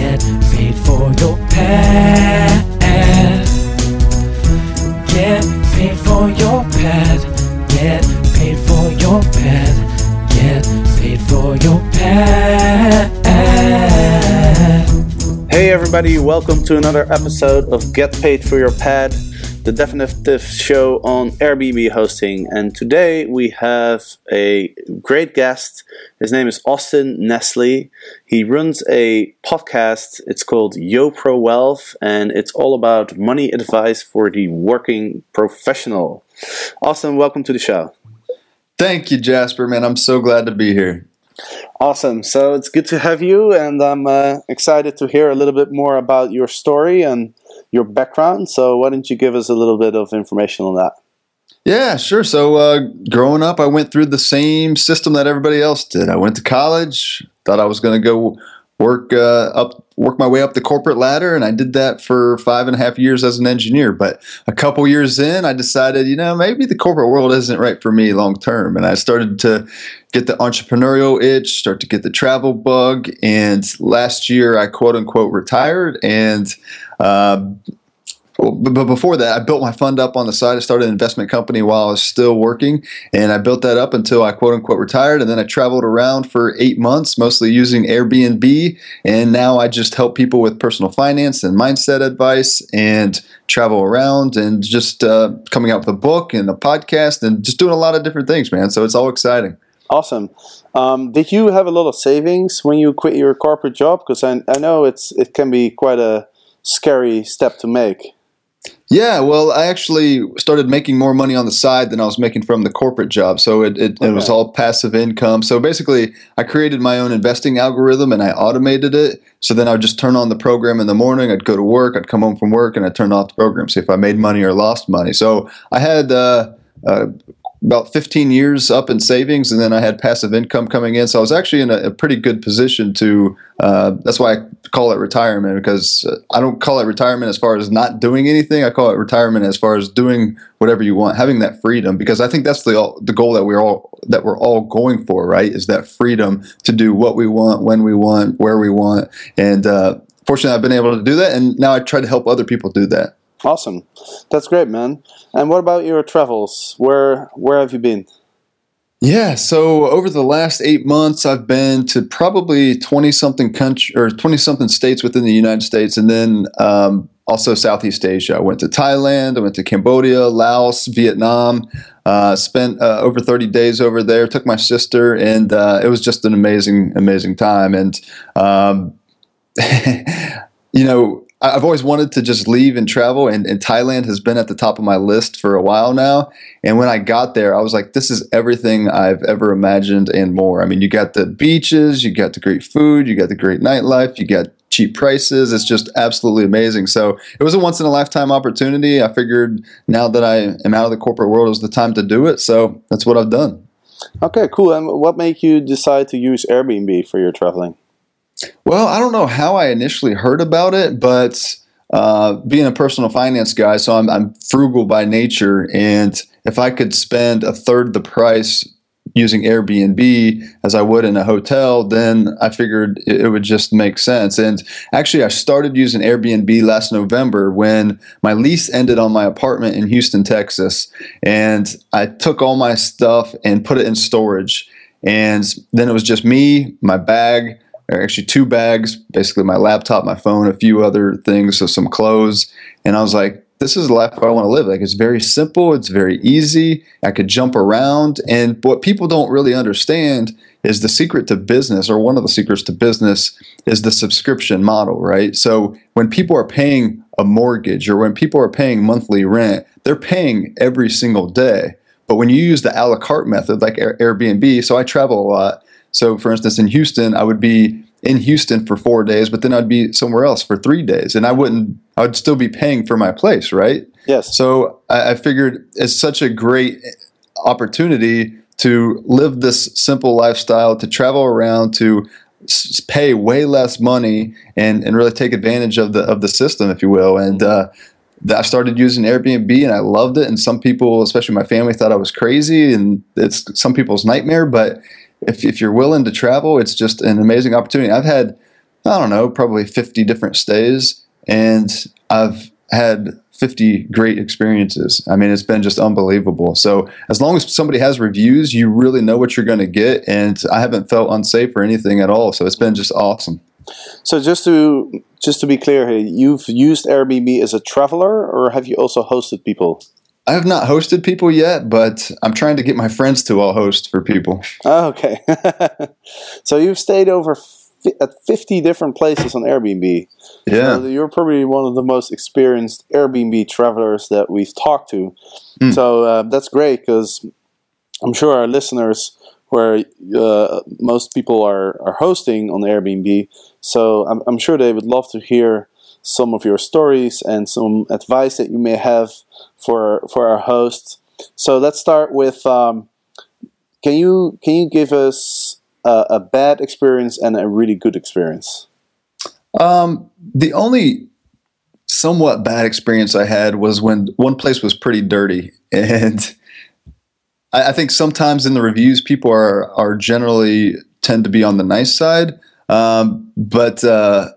Get paid for your. Get paid for your. Get paid for your. Get paid for your. Hey everybody, welcome to another episode of Get Paid for Your Pad, the definitive show on Airbnb hosting. And today we have a great guest. His name is Austin Netzley. He runs a podcast. It's called Yo Pro Wealth, and it's all about money advice for the working professional. Austin, welcome to the show. Thank you, Jasper, man. I'm so glad to be here. Awesome. So it's good to have you, and I'm uh, excited to hear a little bit more about your story and your background. So why don't you give us a little bit of information on that? Yeah, sure. So, uh, growing up, I went through the same system that everybody else did. I went to college, thought I was going to go work uh, up, work my way up the corporate ladder, and I did that for five and a half years as an engineer. But a couple years in, I decided, you know, maybe the corporate world isn't right for me long term, and I started to get the entrepreneurial itch, start to get the travel bug, and last year I quote unquote retired and. Uh, but before that, I built my fund up on the side. I started an investment company while I was still working, and I built that up until I quote unquote retired. And then I traveled around for eight months, mostly using Airbnb. And now I just help people with personal finance and mindset advice and travel around and just uh, coming out with a book and a podcast and just doing a lot of different things, man. So it's all exciting. Awesome. Um, did you have a lot of savings when you quit your corporate job? Because I, I know it's it can be quite a scary step to make. Yeah, well, I actually started making more money on the side than I was making from the corporate job. So it, it, okay. it, was all passive income. So basically, I created my own investing algorithm and I automated it. So then I would just turn on the program in the morning. I'd go to work, I'd come home from work, and I'd turn off the program, see if I made money or lost money. So I had uh, uh, about 15 years up in savings, and then I had passive income coming in. So I was actually in a, a pretty good position to. Uh, that's why I call it retirement because I don't call it retirement as far as not doing anything. I call it retirement as far as doing whatever you want, having that freedom. Because I think that's the the goal that we're all that we're all going for, right? Is that freedom to do what we want, when we want, where we want, and uh, fortunately, I've been able to do that, and now I try to help other people do that. Awesome, that's great, man. And what about your travels? Where where have you been? Yeah, so over the last eight months, I've been to probably twenty something country or twenty something states within the United States, and then um, also Southeast Asia. I went to Thailand, I went to Cambodia, Laos, Vietnam. Uh, spent uh, over 30 days over there. Took my sister, and uh, it was just an amazing, amazing time. And um, you know, I've always wanted to just leave and travel, and, and, Thailand has been at the top of my list for a while now. And when I got there, I was like, this is everything I've ever imagined and more. I mean, you got the beaches, you got the great food, you got the great nightlife, you got cheap prices. It's just absolutely amazing. So it was a once in a lifetime opportunity. I figured now that I am out of the corporate world, it was the time to do it. So that's what I've done. Okay, cool. And what made you decide to use Airbnb for your traveling? Well, I don't know how I initially heard about it, but uh, being a personal finance guy, so I'm, I'm frugal by nature. And if I could spend a third the price using Airbnb as I would in a hotel, then I figured it would just make sense. And actually, I started using Airbnb last November when my lease ended on my apartment in Houston, Texas. And I took all my stuff and put it in storage. And then it was just me, my bag, or actually two bags, basically my laptop, my phone, a few other things, so some clothes. And I was like, this is the life I want to live. Like it's very simple, it's very easy. I could jump around. And what people don't really understand is the secret to business, or one of the secrets to business, is the subscription model, right? So when people are paying a mortgage or when people are paying monthly rent, they're paying every single day. But when you use the a la carte method, like Airbnb, so I travel a lot so, for instance, in Houston, I would be in Houston for four days, but then I'd be somewhere else for three days, and I wouldn't I would still be paying for my place, right? Yes. So I, I figured it's such a great opportunity to live this simple lifestyle, to travel around, to s- pay way less money, and, and really take advantage of the of the system, if you will. And uh, I started using Airbnb, and I loved it. And some people, especially my family, thought I was crazy, and it's some people's nightmare. But if if you're willing to travel, it's just an amazing opportunity. I've had I don't know, probably 50 different stays, and I've had 50 great experiences. I mean, it's been just unbelievable. So, as long as somebody has reviews, you really know what you're going to get, and I haven't felt unsafe or anything at all. So, it's been just awesome. So just to just to be clear here, you've used Airbnb as a traveler, or have you also hosted people? I have not hosted people yet, but I'm trying to get my friends to all host for people. Oh, okay. so you've stayed over at 50 different places on Airbnb. Yeah. So you're probably one of the most experienced Airbnb travelers that we've talked to. Hmm. So uh, that's great because I'm sure our listeners, where uh, most people are, are hosting on Airbnb, so I'm, I'm sure they would love to hear some of your stories and some advice that you may have for for our hosts. So let's start with. Um, can you can you give us a, a bad experience and a really good experience? Um, the only somewhat bad experience I had was when one place was pretty dirty, and I, I think sometimes in the reviews people are are generally tend to be on the nice side, um, but uh,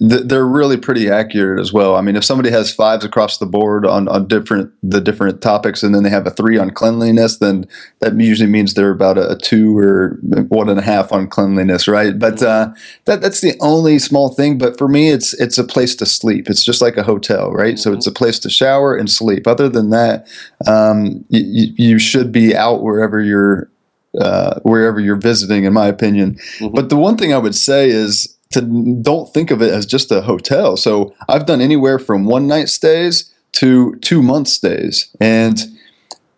th- they're really pretty accurate as well. I mean, if somebody has fives across the board on on different the different topics, and then they have a three on cleanliness, then that usually means they're about a, a two or one and a half on cleanliness, right? But uh, that that's the only small thing. But for me, it's it's a place to sleep. It's just like a hotel, right? So it's a place to shower and sleep. Other than that, um, you, you should be out wherever you're uh, wherever you're visiting, in my opinion. But the one thing I would say is to don't think of it as just a hotel. So I've done anywhere from one night stays to two month stays, and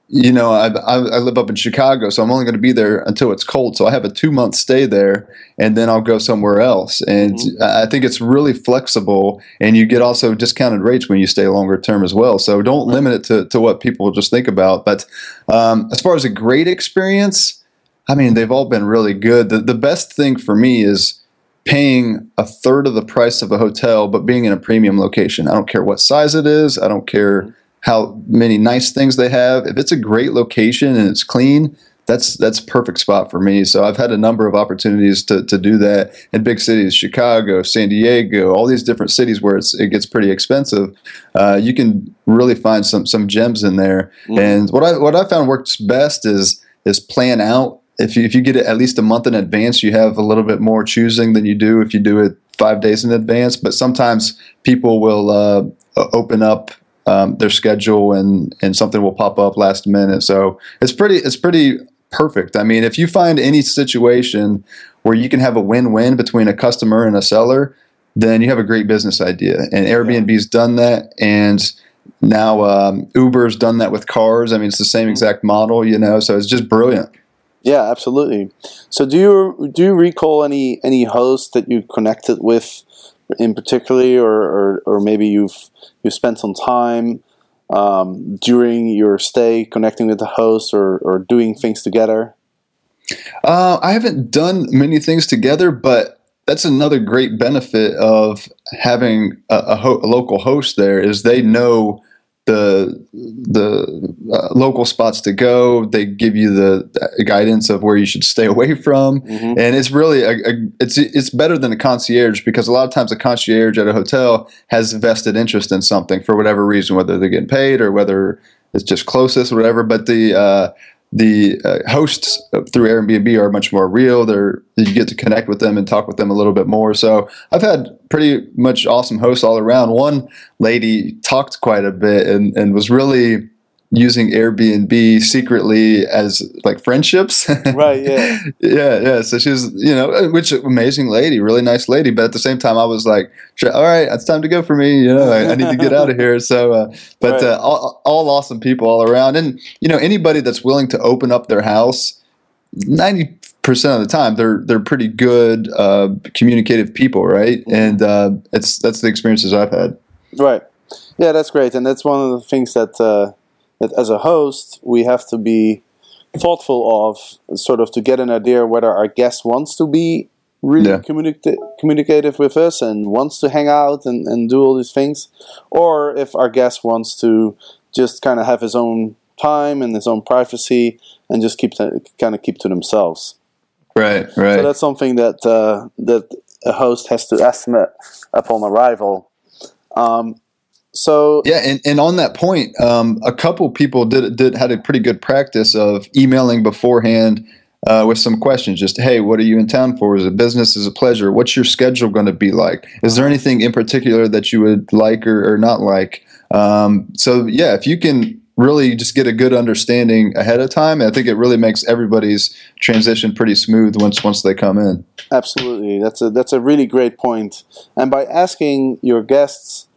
you know I, I, I live up in Chicago, so I'm only going to be there until it's cold. So I have a two month stay there, and then I'll go somewhere else. And I I think it's really flexible, and you get also discounted rates when you stay longer term as well. So don't limit it to, to what people just think about. But um, as far as a great experience, I mean, they've all been really good. The, the best thing for me is paying a third of the price of a hotel, but being in a premium location. I don't care what size it is. I don't care how many nice things they have. If it's a great location and it's clean, that's that's a perfect spot for me. So I've had a number of opportunities to, to do that in big cities, Chicago, San Diego, all these different cities where it's, it gets pretty expensive. Uh, you can really find some some gems in there. And what I what I found works best is is plan out if you, if you get it at least a month in advance, you have a little bit more choosing than you do if you do it five days in advance. But sometimes people will uh, open up um, their schedule and and something will pop up last minute. So it's pretty it's pretty perfect. I mean, if you find any situation where you can have a win-win between a customer and a seller, then you have a great business idea. And Airbnb's done that, and now um, Uber's done that with cars. I mean, it's the same exact model, you know. So it's just brilliant. Yeah, absolutely. So, do you do you recall any any hosts that you connected with in particularly, or or, or maybe you've you spent some time um, during your stay connecting with the host or or doing things together? Uh, I haven't done many things together, but that's another great benefit of having a, a, ho- a local host there is they know the the uh, local spots to go. They give you the, the guidance of where you should stay away from, Mhm. and it's really a, a, it's it's better than a concierge because a lot of times a concierge at a hotel has vested interest in something for whatever reason, whether they're getting paid or whether it's just closest or whatever. But the uh, the uh, hosts through Airbnb are much more real. They're you get to connect with them and talk with them a little bit more. So I've had pretty much awesome hosts all around. One lady talked quite a bit and, and was really using Airbnb secretly as like friendships. Right, yeah. yeah, yeah. So she was, you know, which amazing lady, really nice lady. But at the same time, I was like, "Sure, all right, it's time to go for me. You know, I, I need to get out of here. So, uh, but Right. uh, all, all awesome people all around, and you know, anybody that's willing to open up their house, ninety percent of the time, they're they're pretty good, uh, communicative people, right? And uh, it's that's the experiences I've had. Right. Yeah, that's great, and that's one of the things that uh, that as a host we have to be thoughtful of, sort of to get an idea whether our guest wants to be really Yeah. communica- communicative with us and wants to hang out and, and do all these things, or if our guest wants to just kind of have his own time and his own privacy and just keep to, kind of keep to themselves. Right, right. So that's something that uh, that a host has to estimate upon arrival. Um, so Yeah, and, and on that point, um, a couple people did did had a pretty good practice of emailing beforehand uh, with some questions. Just hey, what are you in town for? Is it business? Is it pleasure? What's your schedule going to be like? Is there anything in particular that you would like or, or not like? Um, so yeah, if you can really just get a good understanding ahead of time, I think it really makes everybody's transition pretty smooth once once they come in. Absolutely, that's a that's a really great point. And by asking your guests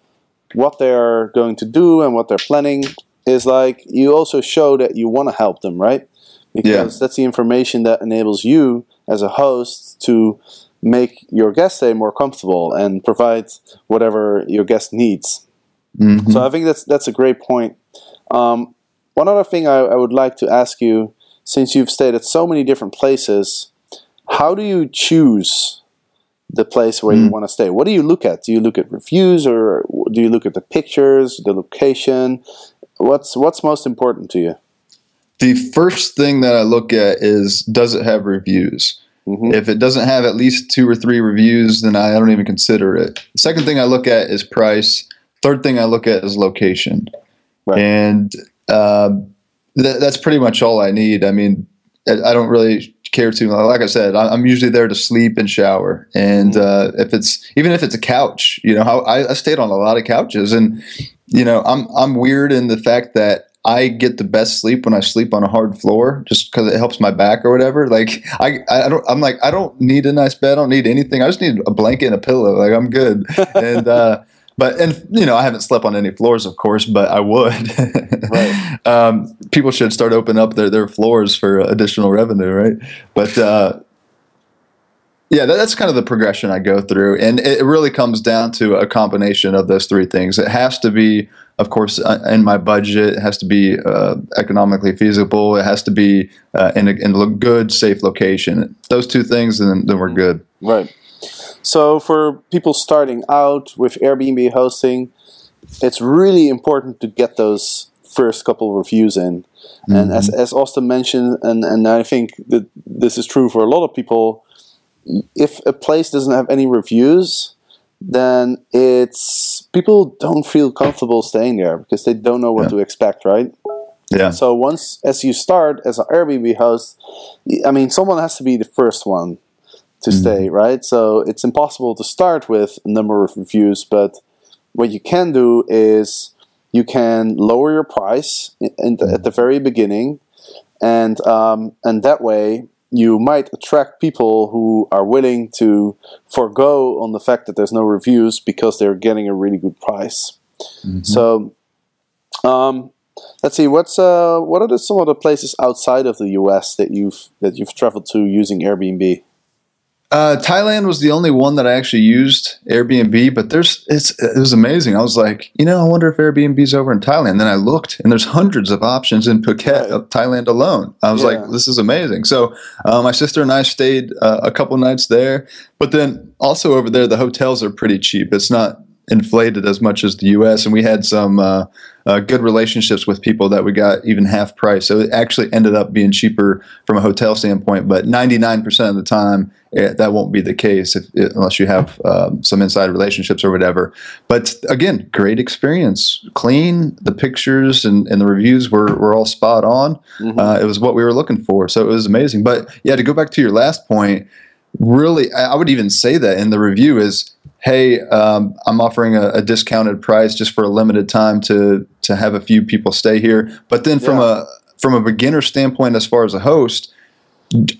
what they are going to do and what they're planning, is like you also show that you want to help them, right? Because that's the information that enables you as a host to make your guest stay more comfortable and provide whatever your guest needs. Mhm. So I think that's that's a great point. Um, one other thing I, I would like to ask you, since you've stayed at so many different places, how do you choose the place where you Mm. want to stay? What do you look at? Do you look at reviews, or do you look at the pictures, the location? What's what's most important to you? The first thing that I look at is does it have reviews? Mhm. If it doesn't have at least two or three reviews, then I don't even consider it. Second thing I look at is price. Third thing I look at is location. Right. And uh, th- that's pretty much all I need. I mean, I don't really care too. Like I said, I'm usually there to sleep and shower. And uh, if it's even if it's a couch, you know, I, I stayed on a lot of couches, and you know, I'm I'm weird in the fact that I get the best sleep when I sleep on a hard floor, just because it helps my back or whatever. Like I, I don't, I'm like, I don't need a nice bed. I don't need anything. I just need a blanket and a pillow. Like I'm good. and uh, but and you know, I haven't slept on any floors, of course, but I would. Right. um, people should start opening up their their floors for additional revenue, right? But uh, yeah, that, that's kind of the progression I go through, and it really comes down to a combination of those three things. It has to be, of course, uh, in my budget. It has to be uh, economically feasible. It has to be uh, in a, in a good, safe location. Those two things, and then, then we're good. Right. So for people starting out with Airbnb hosting, it's really important to get those first couple reviews in. And as, mm-hmm. as Austin mentioned, and, and I think that this is true for a lot of people, if a place doesn't have any reviews, then it's people don't feel comfortable staying there because they don't know what Yeah. to expect, right? Yeah, So once as you start as an Airbnb host, I mean, someone has to be the first one to stay, right? So it's impossible to start with a number of reviews, but what you can do is you can lower your price in, in the, at the very beginning, and um, and that way you might attract people who are willing to forego on the fact that there's no reviews because they're getting a really good price. So. Um, Let's see. What's uh, what are the, some of the places outside of the U.S. that you've that you've traveled to using Airbnb? Uh, Thailand was the only one that I actually used Airbnb, but there's it's it was amazing. I was like, you know, I wonder if Airbnb's over in Thailand. Then I looked, and there's hundreds of options in Phuket, Right. uh, Thailand alone. I was Yeah. like, this is amazing. So uh, my sister and I stayed uh, a couple nights there, but then also over there, the hotels are pretty cheap. It's not inflated as much as the U.S. And we had some uh, uh, good relationships with people that we got even half price. So it actually ended up being cheaper from a hotel standpoint. But 99% of the time, eh, that won't be the case if, eh, unless you have um, some inside relationships or whatever. But again, great experience, clean. The pictures and, and the reviews were, were all spot on. Uh, it was what we were looking for. So it was amazing. But yeah, to go back to your last point, really, I would even say that in the review is, hey, um, I'm offering a, a discounted price just for a limited time to to have a few people stay here. But then from Yeah. a from a beginner standpoint, as far as a host,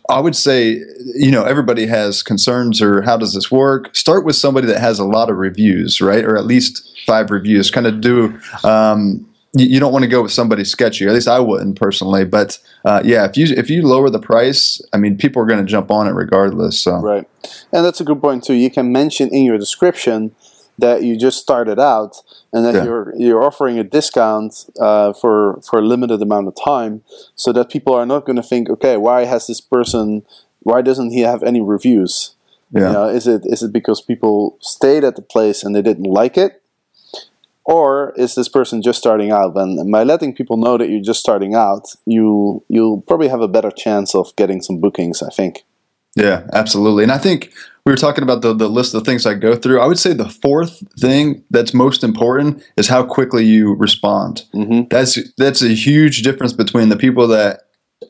I would say, you know, everybody has concerns or how does this work? Start with somebody that has a lot of reviews, right? Or at least five reviews. Kind of do. Um, you, don't want to go with somebody sketchy. At least I wouldn't personally. But uh, yeah, if you if you lower the price, I mean, people are going to jump on it regardless. So Right, and that's a good point too. You can mention in your description that you just started out and that Yeah. you're you're offering a discount uh, for for a limited amount of time, so that people are not going to think, okay, why has this person, why doesn't he have any reviews? Yeah. You know, is it is it because people stayed at the place and they didn't like it, or is this person just starting out? And, by letting people know that you're just starting out, you you'll probably have a better chance of getting some bookings. I think. Yeah, absolutely. And I think we were talking about the, the list of things I go through. I would say the fourth thing that's most important is how quickly you respond. hmm That's that's a huge difference between the people that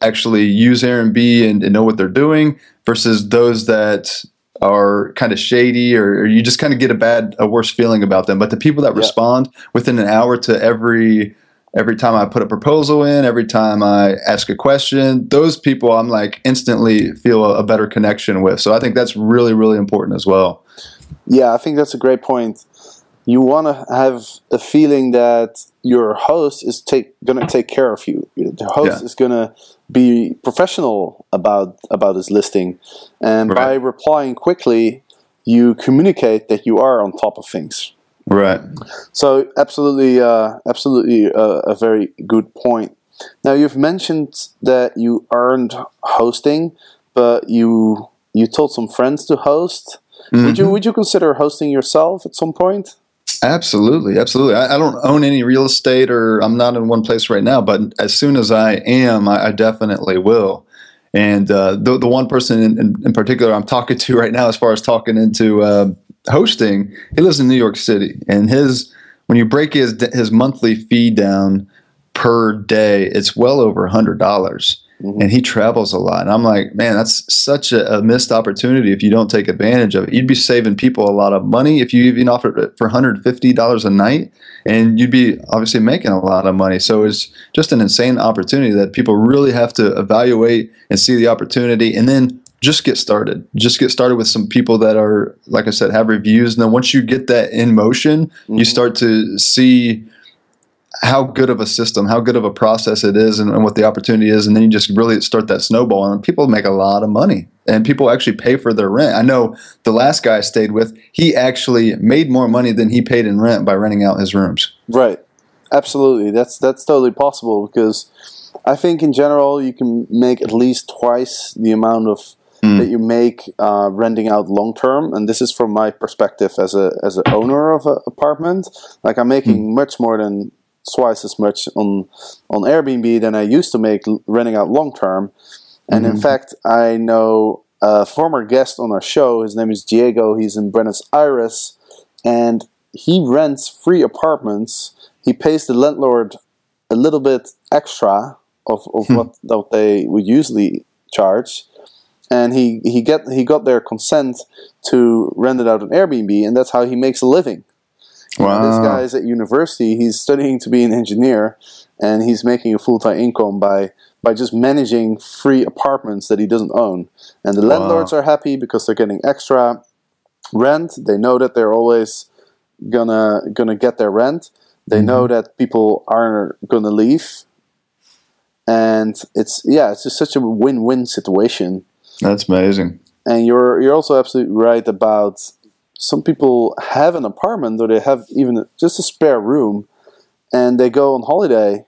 actually use Airbnb and, and know what they're doing versus those that are kind of shady or, or you just kind of get a bad a worse feeling about them. But the people that Yeah. respond within an hour to every every time I put a proposal in, every time I ask a question, those people I'm like instantly feel a, a better connection with. So I think that's really really important as well. Yeah, I think that's a great point. You want to have a feeling that your host is take going to take care of you. The host Yeah. is going to be professional about about his listing, and by replying quickly, you communicate that you are on top of things. Right. So absolutely, uh, absolutely a, a very good point. Now you've mentioned that you earned hosting, but you you told some friends to host. Would you would you consider hosting yourself at some point? Absolutely, absolutely. I, I don't own any real estate, or I'm not in one place right now. But as soon as I am, I, I definitely will. And uh, the the one person in, in, in particular I'm talking to right now, as far as talking into uh, hosting, he lives in New York City, and his when you break his his monthly fee down per day, it's well over a hundred dollars. Mm-hmm. And he travels a lot, and I'm like, man, that's such a, a missed opportunity if you don't take advantage of it. You'd be saving people a lot of money if you even offered it for 150 dollars a night, and you'd be obviously making a lot of money. So it's just an insane opportunity that people really have to evaluate and see the opportunity, and then just get started. Just get started with some people that are, like I said, have reviews. And then once you get that in motion, you mm-hmm. start to see how good of a system, how good of a process it is, and, and what the opportunity is, and then you just really start that snowball, and people make a lot of money, and people actually pay for their rent. I know the last guy I stayed with, he actually made more money than he paid in rent by renting out his rooms. Right. Absolutely. That's that's totally possible because I think in general you can make at least twice the amount of Mm. that you make uh, renting out long term, and this is from my perspective as a as an owner of an apartment. Like I'm making much more than twice as much on on Airbnb than I used to make renting out long term. And in mm-hmm. fact, I know a former guest on our show. His name is Diego. He's in Buenos Aires, and he rents free apartments. He pays the landlord a little bit extra of, of hmm. what, what they would usually charge, and he, he get he got their consent to rent it out on Airbnb, and that's how he makes a living. You know, this guy is at university. He's studying to be an engineer, and he's making a full time income by by just managing free apartments that he doesn't own. And the landlords are happy because they're getting extra rent. They know that they're always gonna gonna get their rent. They know mm-hmm. that people aren't gonna leave, and it's yeah, it's just such a win win situation That's amazing. and you're you're also absolutely right about some people have an apartment or they have even just a spare room and they go on holiday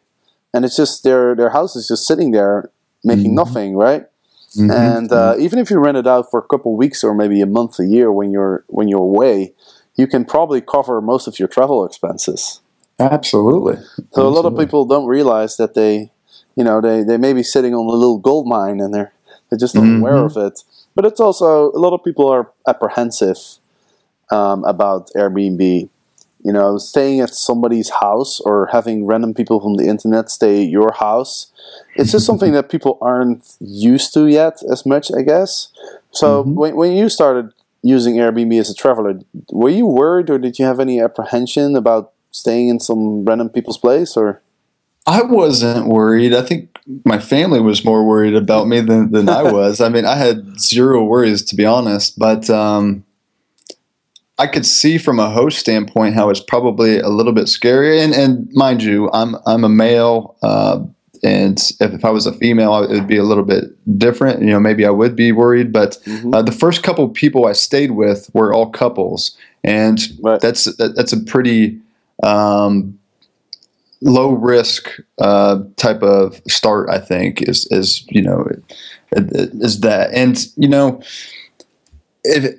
and it's just their their house is just sitting there making mm-hmm. nothing right? Mm-hmm. And uh, mm-hmm. even if you rent it out for a couple weeks or maybe a month a year when you're when you're away you can probably cover most of your travel expenses. Absolutely. so a lot of people don't realize that they, you know, they, they may be sitting on a little gold mine and they're they're just not aware of it. But it's also a lot of people are apprehensive um, about Airbnb. You know, staying at somebody's house or having random people from the internet stay at your house. It's just something that people aren't used to yet as much, I guess. So when, when you started using Airbnb as a traveler, were you worried or did you have any apprehension about staying in some random people's place or I wasn't worried. I think my family was more worried about me than, than I was. I mean, I had zero worries to be honest, but um, I could see from a host standpoint how it's probably a little bit scary. And, and mind you, I'm I'm a male, uh, and if, if I was a female, it would be a little bit different. You know, maybe I would be worried. But uh, the first couple people I stayed with were all couples, and Right. that's that, that's a pretty um, low risk uh, type of start. I think is is you know is that, and you know if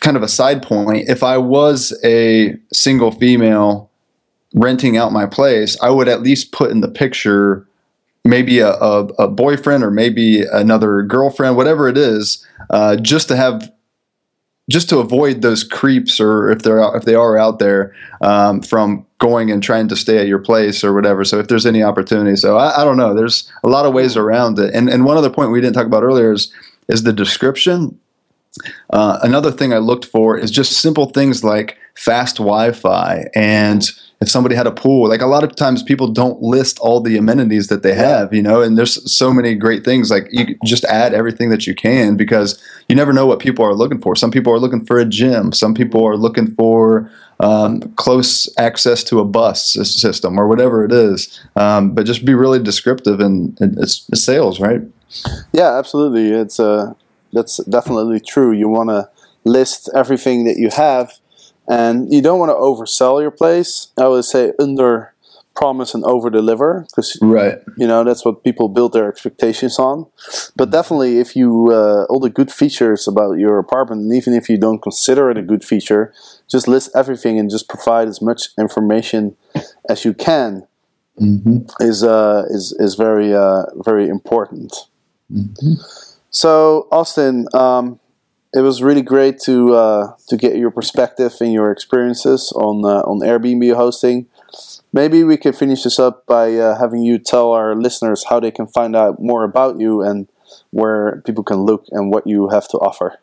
kind of a side point, if I was a single female renting out my place, I would at least put in the picture maybe a, a, a boyfriend or maybe another girlfriend, whatever it is, uh, just to have just to avoid those creeps or if they're out, if they are out there um, from going and trying to stay at your place or whatever. So if there's any opportunity, so I, I don't know. There's a lot of ways around it. And and one other point we didn't talk about earlier is is the description. Uh, another thing I looked for is just simple things like fast Wi-Fi and if somebody had a pool. Like a lot of times, people don't list all the amenities that they have, you know. And there's so many great things. Like you just add everything that you can because you never know what people are looking for. Some people are looking for a gym. Some people are looking for um, close access to a bus system or whatever it is. Um, but just be really descriptive and, and it's, it's sales, right? Yeah, absolutely. It's uh, that's definitely true. You want to list everything that you have, and you don't want to oversell your place. I would say under promise and over deliver because Right. you know that's what people build their expectations on. But definitely, if you uh, all the good features about your apartment, and even if you don't consider it a good feature, just list everything and just provide as much information as you can hmm is uh, is is very uh, very important. So Austin, um, it was really great to uh, to get your perspective and your experiences on uh, on Airbnb hosting. Maybe we can finish this up by uh, having you tell our listeners how they can find out more about you and where people can look and what you have to offer.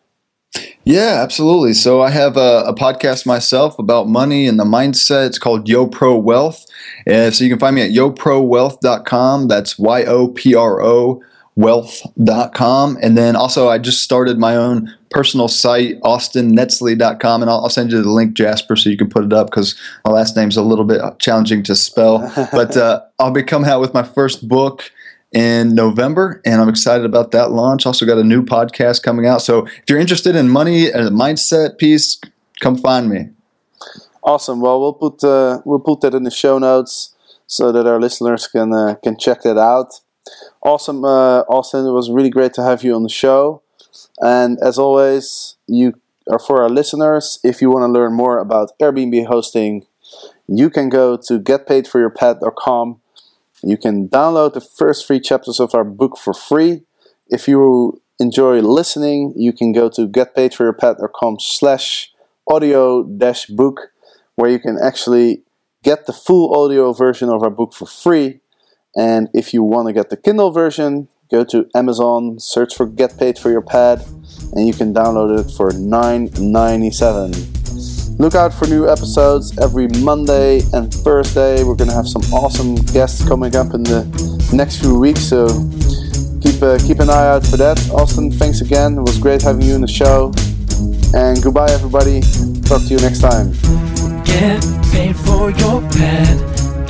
Yeah, absolutely. So I have a, a podcast myself about money and the mindset. It's called Yo Pro Wealth. Uh, so you can find me at yoprowealth.com. That's Y O P R O wealth.com. And then also, I just started my own personal site, austinnetzley.com. And I'll, I'll send you the link, Jasper, so you can put it up because my last name's a little bit challenging to spell. but uh, I'll be coming out with my first book in November, and I'm excited about that launch. Also, got a new podcast coming out. So, if you're interested in money and the mindset piece, come find me. Awesome. Well, we'll put uh, we'll put that in the show notes so that our listeners can uh, can check that out. Awesome, uh, Austin. It was really great to have you on the show. And as always, you are for our listeners. If you want to learn more about Airbnb hosting, you can go to getpaidforyourpad.com. You can download the first three chapters of our book for free. If you enjoy listening, you can go to getpaidforyourpad.com slash audio dash book where you can actually get the full audio version of our book for free. And if you want to get the Kindle version, go to Amazon, search for Get Paid for Your Pad, and you can download it for $9.97. Look out for new episodes every Monday and Thursday. We're going to have some awesome guests coming up in the next few weeks, so keep uh, keep an eye out for that. Austin, thanks again. It was great having you on the show. And goodbye, everybody. Talk to you next time. Get paid for your pad.